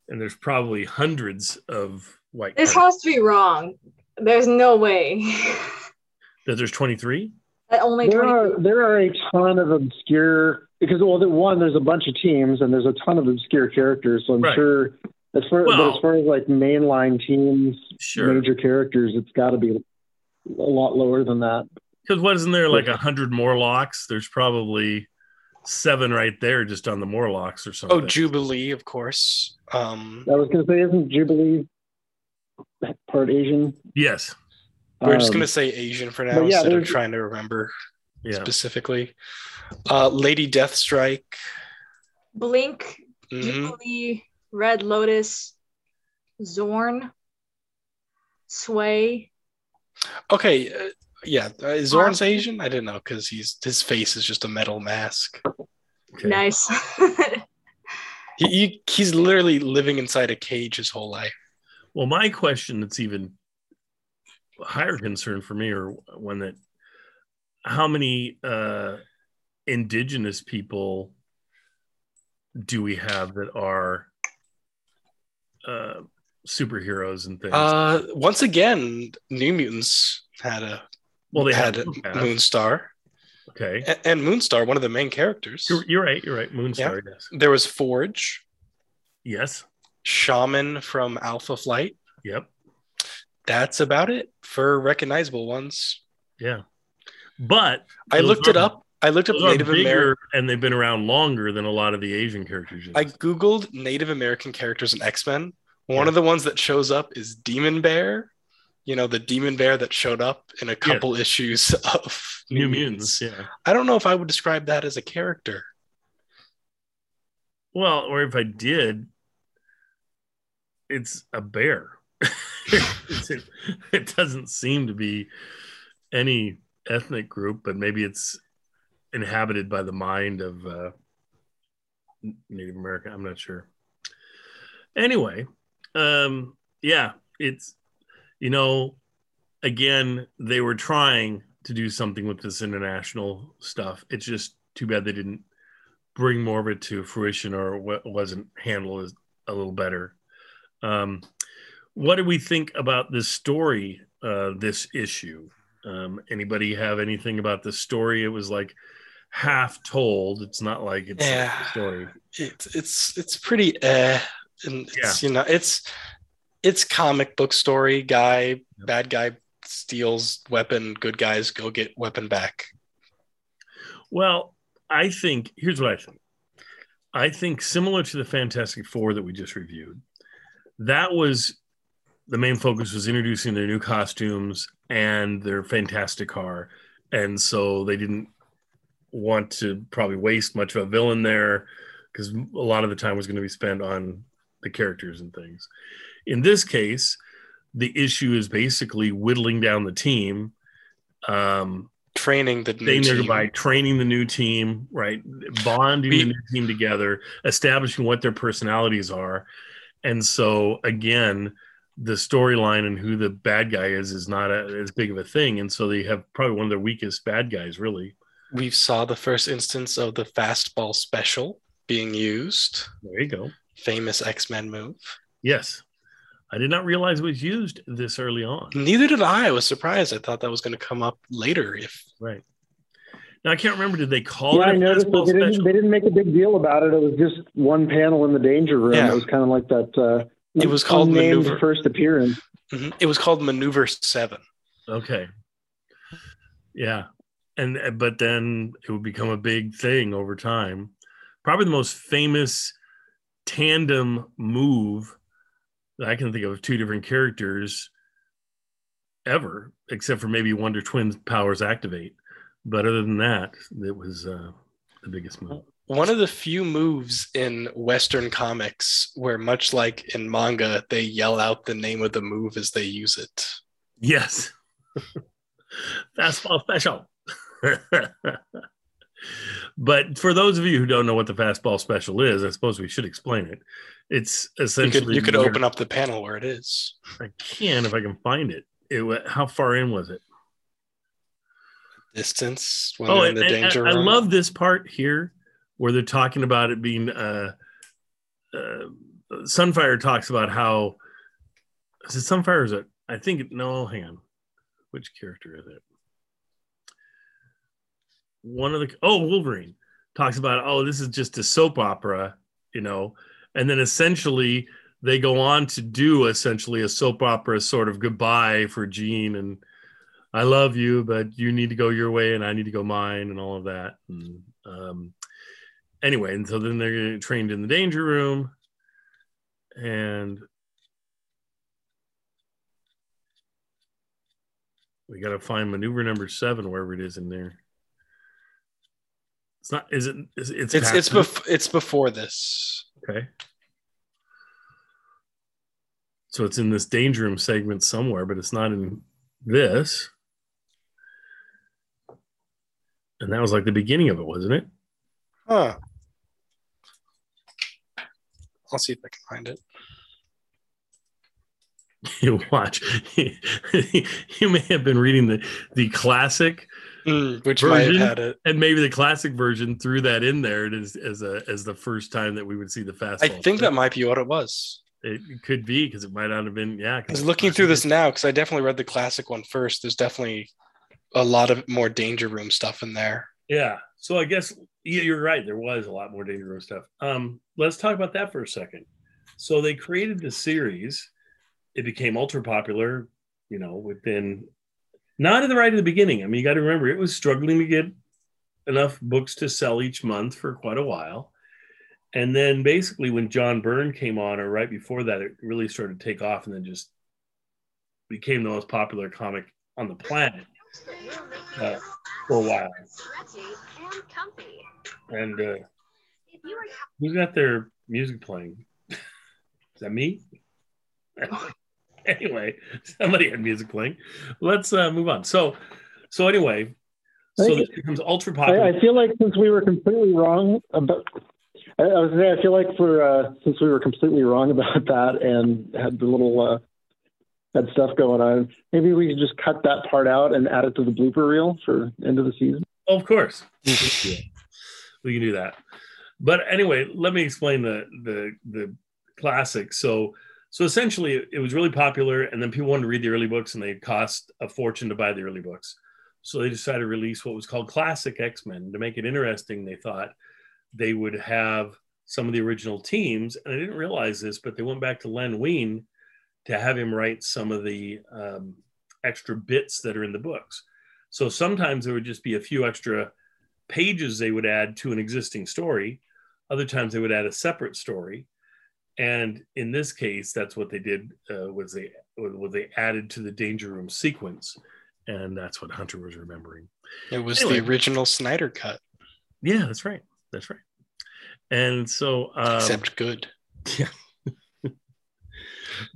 [SPEAKER 2] And there's probably hundreds of white.
[SPEAKER 3] this
[SPEAKER 2] characters.
[SPEAKER 3] has to be wrong. There's no way (laughs)
[SPEAKER 2] That there's 23?
[SPEAKER 3] That only
[SPEAKER 4] There
[SPEAKER 3] 20
[SPEAKER 4] are there are a ton of obscure because well, the, one there's a bunch of teams and there's a ton of obscure characters. So I'm
[SPEAKER 2] Right.
[SPEAKER 4] sure as far but as far as like mainline teams,
[SPEAKER 2] Sure.
[SPEAKER 4] major characters, it's got to be a lot lower than that.
[SPEAKER 2] Because wasn't there like a hundred Morlocks? There's probably seven right there just on the Morlocks or something.
[SPEAKER 5] Oh, Jubilee, of course. Um,
[SPEAKER 4] I was going to say, isn't Jubilee part Asian?
[SPEAKER 2] yes.
[SPEAKER 5] We're just
[SPEAKER 4] Um,
[SPEAKER 5] gonna say Asian for now
[SPEAKER 4] yeah,
[SPEAKER 5] instead of trying to remember
[SPEAKER 2] Yeah.
[SPEAKER 5] specifically. Uh, Lady Deathstrike.
[SPEAKER 3] Blink. Jubilee, Red Lotus, Zorn, Sway.
[SPEAKER 5] Okay, uh, yeah, uh, is Zorn's Asian? I didn't know because he's his face is just a metal mask.
[SPEAKER 2] Okay.
[SPEAKER 3] Nice. (laughs)
[SPEAKER 5] He, he he's literally living inside a cage his whole life.
[SPEAKER 2] Well, my question that's even higher concern for me, or one that how many uh, indigenous people do we have that are uh, superheroes and things?
[SPEAKER 5] Uh, once again, New Mutants had a
[SPEAKER 2] well, they
[SPEAKER 5] had
[SPEAKER 2] had,
[SPEAKER 5] a. Moonstar
[SPEAKER 2] Okay,
[SPEAKER 5] A- and Moonstar, one of the main characters.
[SPEAKER 2] you're, you're right. You're right. Moonstar. Yes.
[SPEAKER 5] There was Forge,
[SPEAKER 2] Yes.
[SPEAKER 5] Shaman from Alpha Flight.
[SPEAKER 2] Yep.
[SPEAKER 5] That's about it for recognizable ones.
[SPEAKER 2] Yeah. But
[SPEAKER 5] I looked it up. I looked up Native American.
[SPEAKER 2] and they've been around longer than a lot of the Asian characters.
[SPEAKER 5] I googled Native American characters in X Men. One
[SPEAKER 2] Yeah.
[SPEAKER 5] of the ones that shows up is Demon Bear. You know, the demon bear that showed up in a couple (laughs) issues of
[SPEAKER 2] New Mutants. Yeah.
[SPEAKER 5] I don't know if I would describe that as a character.
[SPEAKER 2] Well, or if I did, it's a bear. (laughs) It doesn't seem to be any ethnic group, but maybe it's inhabited by the mind of uh, Native American. I'm not sure. Anyway, um, yeah, it's you know, again, they were trying to do something with this international stuff. It's just too bad they didn't bring more of it to fruition or wasn't handled a little better. Um, what do we think about this story, uh, this issue? Um, anybody have anything about the story? It was like half told. It's not like it's
[SPEAKER 5] Yeah.
[SPEAKER 2] a story.
[SPEAKER 5] It's it's it's pretty eh, and it's you know it's it's comic book story. Guy, bad guy steals weapon. Good guys go get weapon back.
[SPEAKER 2] Well, I think here's what I think. I think similar to the Fantastic Four that we just reviewed, that was the main focus was introducing their new costumes and their fantastic car. And so they didn't want to probably waste much of a villain there because a lot of the time was going to be spent on the characters and things. In this case, the issue is basically whittling down the team. Um,
[SPEAKER 5] Training the new team.
[SPEAKER 2] by training the new team, right? Bonding
[SPEAKER 5] We-
[SPEAKER 2] the new team together, establishing what their personalities are. And so again, the storyline and who the bad guy is is not a, as big of a thing. And so they have probably one of their weakest bad guys, really.
[SPEAKER 5] We saw the first instance of the fastball special being used.
[SPEAKER 2] There you go.
[SPEAKER 5] Famous X Men move.
[SPEAKER 2] Yes. I did not realize it was used this early on.
[SPEAKER 5] Neither did I. I was surprised. I thought that was going to come up later. If
[SPEAKER 2] Right. Now I can't remember. Did they call
[SPEAKER 4] yeah,
[SPEAKER 2] it a
[SPEAKER 4] noticed
[SPEAKER 2] fastball
[SPEAKER 4] that they didn't, they didn't make a big deal about it. It was just one panel in the danger room.
[SPEAKER 5] Yeah.
[SPEAKER 4] It was kind of like that. Uh,
[SPEAKER 5] It was called
[SPEAKER 4] unnamed
[SPEAKER 5] Maneuver.
[SPEAKER 4] first appearance.
[SPEAKER 5] Mhm. it was called Maneuver Seven.
[SPEAKER 2] Okay. Yeah. And uh, but then it would become a big thing over time. Probably the most famous tandem move that I can think of two different characters ever, except for maybe Wonder Twins powers activate. But other than that, it was uh, the biggest move.
[SPEAKER 5] One of the few moves in Western comics where, much like in manga, they yell out the name of the move as they use it.
[SPEAKER 2] Yes. (laughs) Fastball special. (laughs) but for those of you who don't know what the fastball special is, I suppose we should explain it. It's
[SPEAKER 5] You
[SPEAKER 2] essentially
[SPEAKER 5] could you could open up the panel where it is.
[SPEAKER 2] I can if I can find it. It how far in was it?
[SPEAKER 5] Distance when
[SPEAKER 2] Oh, and,
[SPEAKER 5] in the
[SPEAKER 2] and I love this part here where they're talking about it being. Uh, uh, Sunfire talks about how is it Sunfire? Is it? I think no. Hang on, which character is it? One of the oh Wolverine talks about oh this is just a soap opera, you know, and then essentially they go on to do essentially a soap opera sort of goodbye for Jean and I love you, but you need to go your way and I need to go mine and all of that. And, um, anyway, and so then they're trained in the danger room and we got to find maneuver number seven, wherever it is in there. It's not, is it? Is, it's,
[SPEAKER 5] it's it's bef- it's before this.
[SPEAKER 2] Okay. So it's in this danger room segment somewhere, but it's not in this. And that was like the beginning of it, wasn't it?
[SPEAKER 5] Huh. I'll see if I can find it. (laughs)
[SPEAKER 2] You watch. (laughs) you may have been reading the the classic,
[SPEAKER 5] Mm, which might have
[SPEAKER 2] Version?
[SPEAKER 5] had it.
[SPEAKER 2] and maybe the classic version threw that in there as as a as the first time that we would see the fast.
[SPEAKER 5] I think that might be what it was.
[SPEAKER 2] it could be because it might not have been. Yeah,
[SPEAKER 5] I was looking through this now because I definitely read the classic one first. There's definitely a lot of more danger room stuff in there.
[SPEAKER 2] Yeah. So I guess yeah, you're right. There was a lot more danger room stuff. Um, let's talk about that for a second. So they created the series. It became ultra popular, you know, within not at the right at the beginning. I mean, you got to remember it was struggling to get enough books to sell each month for quite a while. And then basically when John Byrne came on, or right before that, it really started to take off and then just became the most popular comic on the planet uh, for a while.
[SPEAKER 7] Stretchy and
[SPEAKER 2] uh,
[SPEAKER 7] If you are
[SPEAKER 2] who's got their music playing? Is that me? (laughs) anyway, somebody had music playing. Let's uh, move on. So, so anyway, so
[SPEAKER 4] Thank
[SPEAKER 2] this becomes ultra popular.
[SPEAKER 4] I, I feel like since we were completely wrong about, I, I was saying, I feel like for uh, since we were completely wrong about that and had the little uh, had stuff going on, maybe we could just cut that part out and add it to the blooper reel for end of the season.
[SPEAKER 2] Oh, of course, (laughs) we can do that. But anyway, let me explain the the the classic. So so essentially, it was really popular, and then people wanted to read the early books, and they cost a fortune to buy the early books. So they decided to release what was called Classic X Men to make it interesting. They thought they would have some of the original teams, and I didn't realize this, but they went back to Len Wein to have him write some of the um, extra bits that are in the books. So sometimes there would just be a few extra pages they would add to an existing story. Other times they would add a separate story. And in this case, that's what they did uh, was they was they added to the danger room sequence, and that's what Hunter was remembering.
[SPEAKER 5] It was
[SPEAKER 2] Anyway.
[SPEAKER 5] the original Snyder cut,
[SPEAKER 2] Yeah, that's right. That's right. And so, um,
[SPEAKER 5] except good. (laughs) Yeah.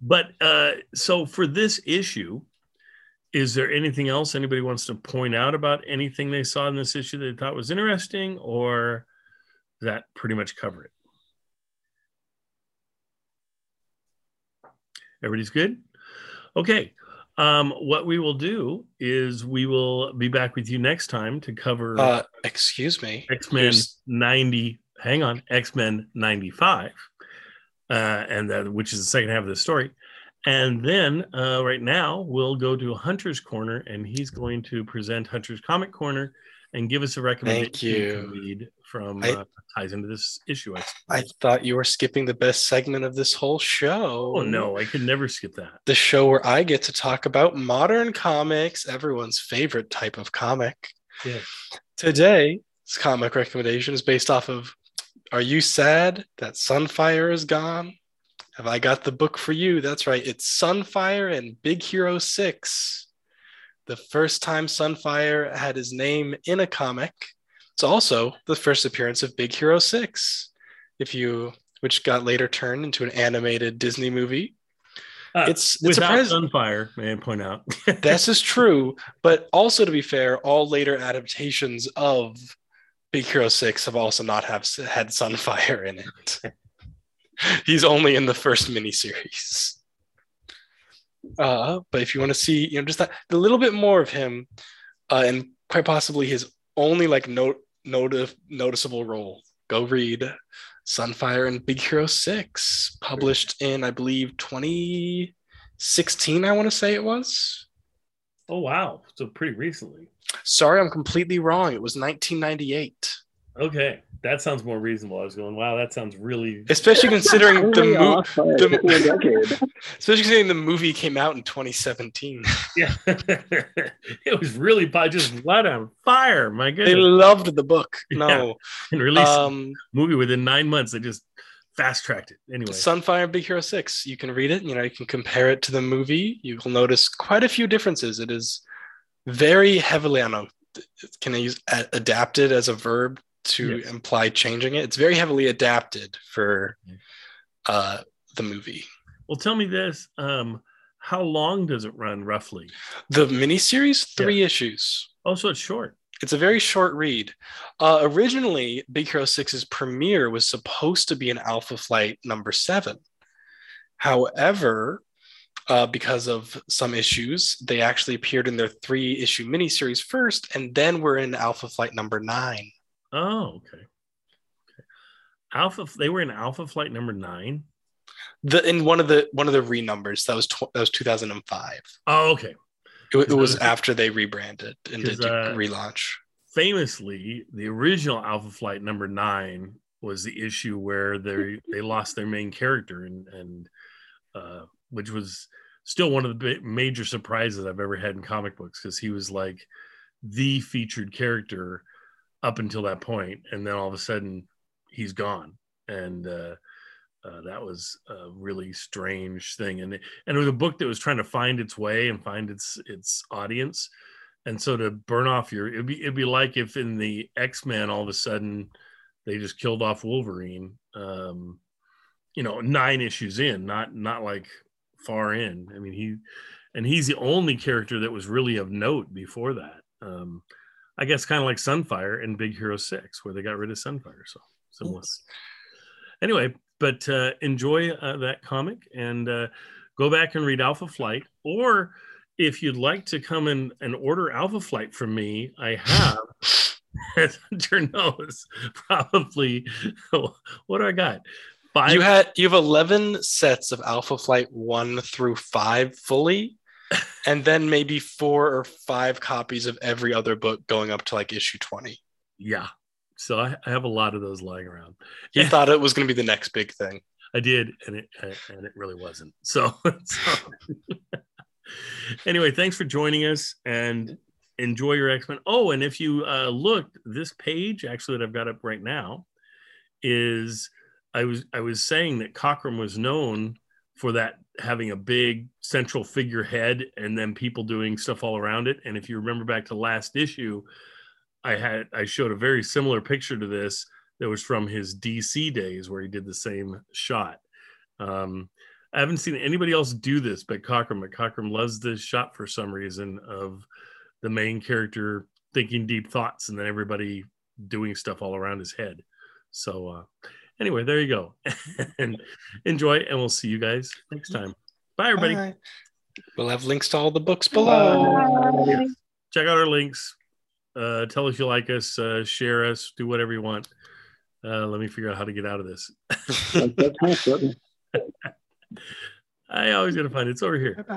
[SPEAKER 2] but uh, so for this issue, is there anything else anybody wants to point out about anything they saw in this issue that they thought was interesting, or that pretty much cover it? Everybody's good? Okay. Um, what we will do is we will be back with you next time to cover
[SPEAKER 5] Uh, excuse me.
[SPEAKER 2] X Men
[SPEAKER 5] Here's-
[SPEAKER 2] 90. Hang on, X Men 95, uh, and that, which is the second half of the story. And then uh, right now we'll go to Hunter's Corner, and he's going to present Hunter's Comic Corner and give us a recommendation to
[SPEAKER 5] you.
[SPEAKER 2] read from
[SPEAKER 5] I-
[SPEAKER 2] uh, ties into this issue. I,
[SPEAKER 5] I thought you were skipping the best segment of this whole show.
[SPEAKER 2] oh no, I could never skip that.
[SPEAKER 5] The show where I get to talk about modern comics, everyone's favorite type of comic.
[SPEAKER 2] Yeah.
[SPEAKER 5] Today's comic recommendation is based off of Are you sad that Sunfire is gone? Have I got the book for you? That's right. It's Sunfire and Big Hero 6. The first time Sunfire had his name in a comic. It's also the first appearance of Big Hero 6. If you which got later turned into an animated Disney movie.
[SPEAKER 2] Uh,
[SPEAKER 5] It's it's
[SPEAKER 2] without
[SPEAKER 5] surprising.
[SPEAKER 2] Sunfire, may I point out? (laughs)
[SPEAKER 5] This is true, but also to be fair, all later adaptations of Big Hero Six have also not have had Sunfire in it. (laughs) (laughs) He's only in the first miniseries. Uh, but if you want to see, you know, just that a little bit more of him, uh, and quite possibly his only like note noti- noticeable role. Go read Sunfire and Big Hero 6, published in I believe 2016, I want to say it was.
[SPEAKER 2] Oh wow, so pretty recently.
[SPEAKER 5] Sorry, I'm completely wrong. It was 1998.
[SPEAKER 2] Okay, that sounds more reasonable. I was going, wow, that sounds really. (laughs)
[SPEAKER 5] Especially considering the
[SPEAKER 4] Only
[SPEAKER 5] mo-
[SPEAKER 4] off by a
[SPEAKER 5] the-
[SPEAKER 4] couple (laughs) of decades.
[SPEAKER 5] especially considering the movie came out in 2017. (laughs)
[SPEAKER 2] Yeah, it was really po- just let on fire. My goodness, they
[SPEAKER 5] loved the book. No.
[SPEAKER 2] Yeah. and released
[SPEAKER 5] Um
[SPEAKER 2] movie within nine months. They just fast tracked it. Anyway,
[SPEAKER 5] Sunfire Big Hero 6. You can read it, you know, you can compare it to the movie. You will notice quite a few differences. It is very heavily, I don't know, can I use a- adapted as a verb to
[SPEAKER 2] Yes.
[SPEAKER 5] imply changing it? It's very heavily adapted for uh, the movie.
[SPEAKER 2] well, tell me this: um, how long does it run roughly?
[SPEAKER 5] The miniseries, three issues.
[SPEAKER 2] Oh, so it's short.
[SPEAKER 5] It's a very short read. Uh, originally, Big Hero 6's premiere was supposed to be an Alpha Flight number seven. However, uh, because of some issues, they actually appeared in their three issue miniseries first, and then we're in Alpha Flight number nine.
[SPEAKER 2] Oh, okay. Okay. Alpha. They were in Alpha Flight number nine.
[SPEAKER 5] The in one of the one of the renumbers that was tw- that was 2005.
[SPEAKER 2] Oh, okay.
[SPEAKER 5] It, it was after they rebranded and did
[SPEAKER 2] uh,
[SPEAKER 5] relaunch.
[SPEAKER 2] Famously, the original Alpha Flight number nine was the issue where they they lost their main character, and and uh, which was still one of the major surprises I've ever had in comic books because he was like the featured character up until that point, and then all of a sudden he's gone, and uh, uh, that was a really strange thing. And it, and it was a book that was trying to find its way and find its its audience, and so to burn off your it'd be it'd be like if in the X Men all of a sudden they just killed off Wolverine, um, you know, nine issues in, not not like far in. I mean he. And he's the only character that was really of note before that. Um, I guess kind of like Sunfire in Big Hero Six, where they got rid of Sunfire. So similar. Anyway, but uh, enjoy uh, that comic and uh, go back and read Alpha Flight. Or if you'd like to come in and order Alpha Flight from me, I have. (laughs) As Hunter knows, probably (laughs) what do I got? Five.
[SPEAKER 5] You had you have 11 sets of Alpha Flight 1 through 5 fully and then maybe four or five copies of every other book going up to like issue 20.
[SPEAKER 2] yeah. So I, I have a lot of those lying around.
[SPEAKER 5] You
[SPEAKER 2] Yeah.
[SPEAKER 5] thought it was going to be the next big thing.
[SPEAKER 2] I did, and it and it really wasn't. So, (laughs) so- anyway, thanks for joining us and enjoy your X Men. Oh, and if you uh, looked, this page actually that I've got up right now is I was I was saying that Cockrum was known for that having a big central figurehead and then people doing stuff all around it. And if you remember back to last issue, I had I showed a very similar picture to this that was from his DC days where he did the same shot. Um, I haven't seen anybody else do this but Cockrum. But Cockrum loves this shot for some reason of the main character thinking deep thoughts and then everybody doing stuff all around his head. So uh, anyway, there you go. (laughs) and enjoy, and we'll see you guys next time. Bye, everybody.
[SPEAKER 5] Bye. We'll have links to all the books below.
[SPEAKER 6] Bye.
[SPEAKER 2] Check out our links. Uh, tell us you like us. Uh, share us. Do whatever you want. Uh, let me figure out how to get out of this.
[SPEAKER 4] That's, that's nice.
[SPEAKER 2] I always gotta find it. It's over here.
[SPEAKER 5] Bye.